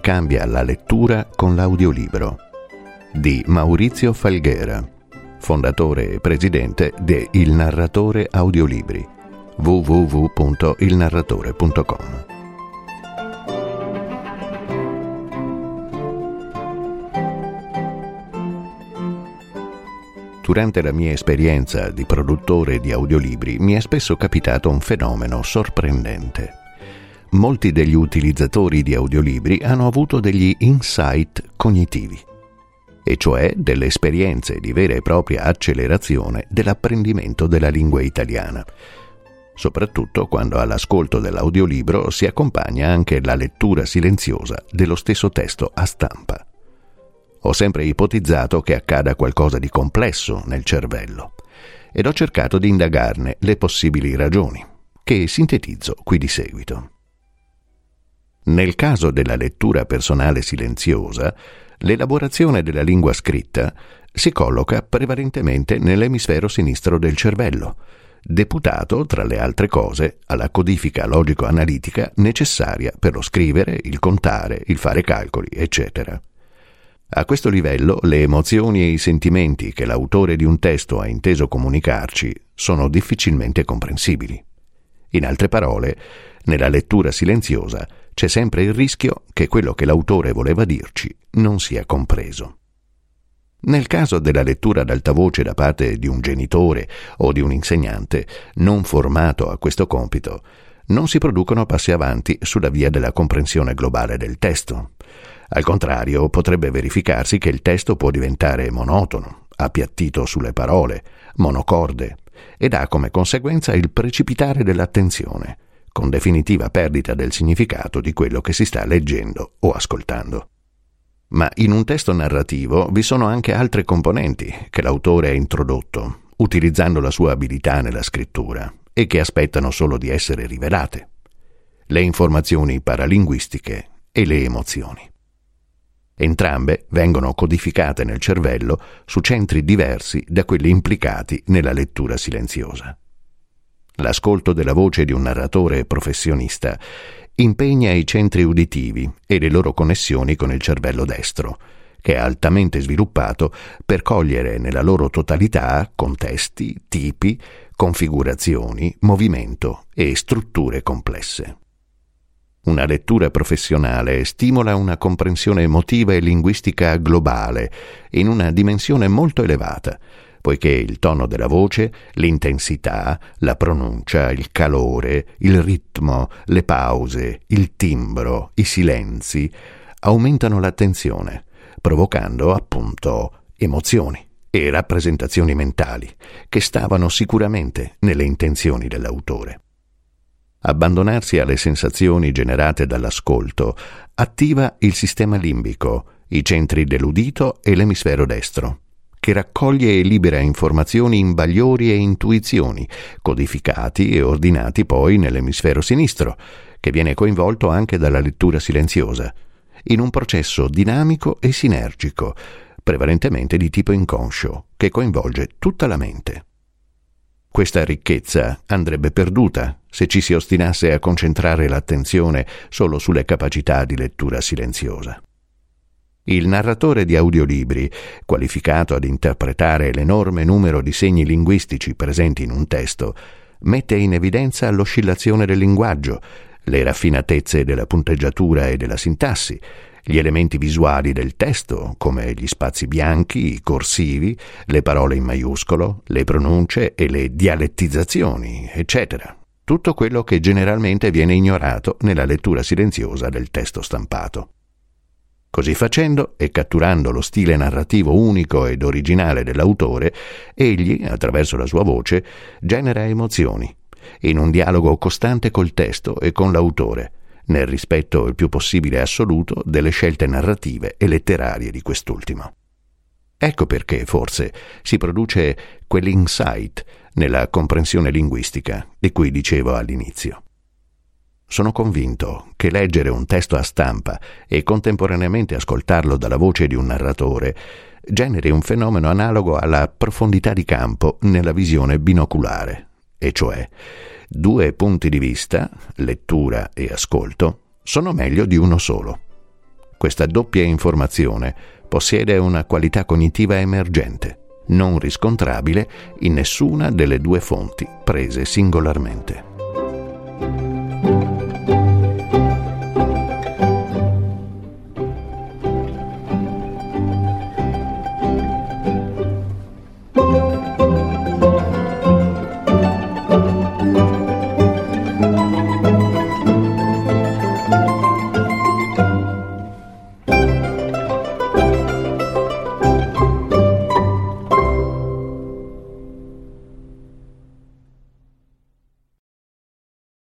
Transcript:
cambia la lettura con l'audiolibro di Maurizio Falghera, fondatore e presidente de Il Narratore Audiolibri www.ilnarratore.com Durante la mia esperienza di produttore di audiolibri mi è spesso capitato un fenomeno sorprendente molti degli utilizzatori di audiolibri hanno avuto degli insight cognitivi, e cioè delle esperienze di vera e propria accelerazione dell'apprendimento della lingua italiana, soprattutto quando all'ascolto dell'audiolibro si accompagna anche la lettura silenziosa dello stesso testo a stampa. Ho sempre ipotizzato che accada qualcosa di complesso nel cervello ed ho cercato di indagarne le possibili ragioni, che sintetizzo qui di seguito. Nel caso della lettura personale silenziosa, l'elaborazione della lingua scritta si colloca prevalentemente nell'emisfero sinistro del cervello, deputato, tra le altre cose, alla codifica logico-analitica necessaria per lo scrivere, il contare, il fare calcoli, eccetera. A questo livello le emozioni e i sentimenti che l'autore di un testo ha inteso comunicarci sono difficilmente comprensibili. In altre parole, nella lettura silenziosa c'è sempre il rischio che quello che l'autore voleva dirci non sia compreso. Nel caso della lettura ad alta voce da parte di un genitore o di un insegnante non formato a questo compito, non si producono passi avanti sulla via della comprensione globale del testo. Al contrario, potrebbe verificarsi che il testo può diventare monotono, appiattito sulle parole, monocorde, ed ha come conseguenza il precipitare dell'attenzione, con definitiva perdita del significato di quello che si sta leggendo o ascoltando. Ma in un testo narrativo vi sono anche altre componenti che l'autore ha introdotto, utilizzando la sua abilità nella scrittura, e che aspettano solo di essere rivelate. Le informazioni paralinguistiche e le emozioni. Entrambe vengono codificate nel cervello su centri diversi da quelli implicati nella lettura silenziosa. L'ascolto della voce di un narratore professionista impegna i centri uditivi e le loro connessioni con il cervello destro, che è altamente sviluppato per cogliere nella loro totalità contesti, tipi, configurazioni, movimento e strutture complesse. Una lettura professionale stimola una comprensione emotiva e linguistica globale in una dimensione molto elevata, poiché il tono della voce, l'intensità, la pronuncia, il calore, il ritmo, le pause, il timbro, i silenzi aumentano l'attenzione, provocando appunto emozioni e rappresentazioni mentali che stavano sicuramente nelle intenzioni dell'autore. Abbandonarsi alle sensazioni generate dall'ascolto attiva il sistema limbico, i centri dell'udito e l'emisfero destro che raccoglie e libera informazioni in bagliori e intuizioni, codificati e ordinati poi nell'emisfero sinistro, che viene coinvolto anche dalla lettura silenziosa, in un processo dinamico e sinergico, prevalentemente di tipo inconscio, che coinvolge tutta la mente. Questa ricchezza andrebbe perduta se ci si ostinasse a concentrare l'attenzione solo sulle capacità di lettura silenziosa. Il narratore di audiolibri, qualificato ad interpretare l'enorme numero di segni linguistici presenti in un testo, mette in evidenza l'oscillazione del linguaggio, le raffinatezze della punteggiatura e della sintassi, gli elementi visuali del testo, come gli spazi bianchi, i corsivi, le parole in maiuscolo, le pronunce e le dialettizzazioni, eccetera. Tutto quello che generalmente viene ignorato nella lettura silenziosa del testo stampato. Così facendo, e catturando lo stile narrativo unico ed originale dell'autore, egli, attraverso la sua voce, genera emozioni, in un dialogo costante col testo e con l'autore, nel rispetto il più possibile assoluto delle scelte narrative e letterarie di quest'ultimo. Ecco perché, forse, si produce quell'insight nella comprensione linguistica di cui dicevo all'inizio. Sono convinto che leggere un testo a stampa e contemporaneamente ascoltarlo dalla voce di un narratore generi un fenomeno analogo alla profondità di campo nella visione binoculare, e cioè due punti di vista, lettura e ascolto, sono meglio di uno solo. Questa doppia informazione possiede una qualità cognitiva emergente, non riscontrabile in nessuna delle due fonti prese singolarmente.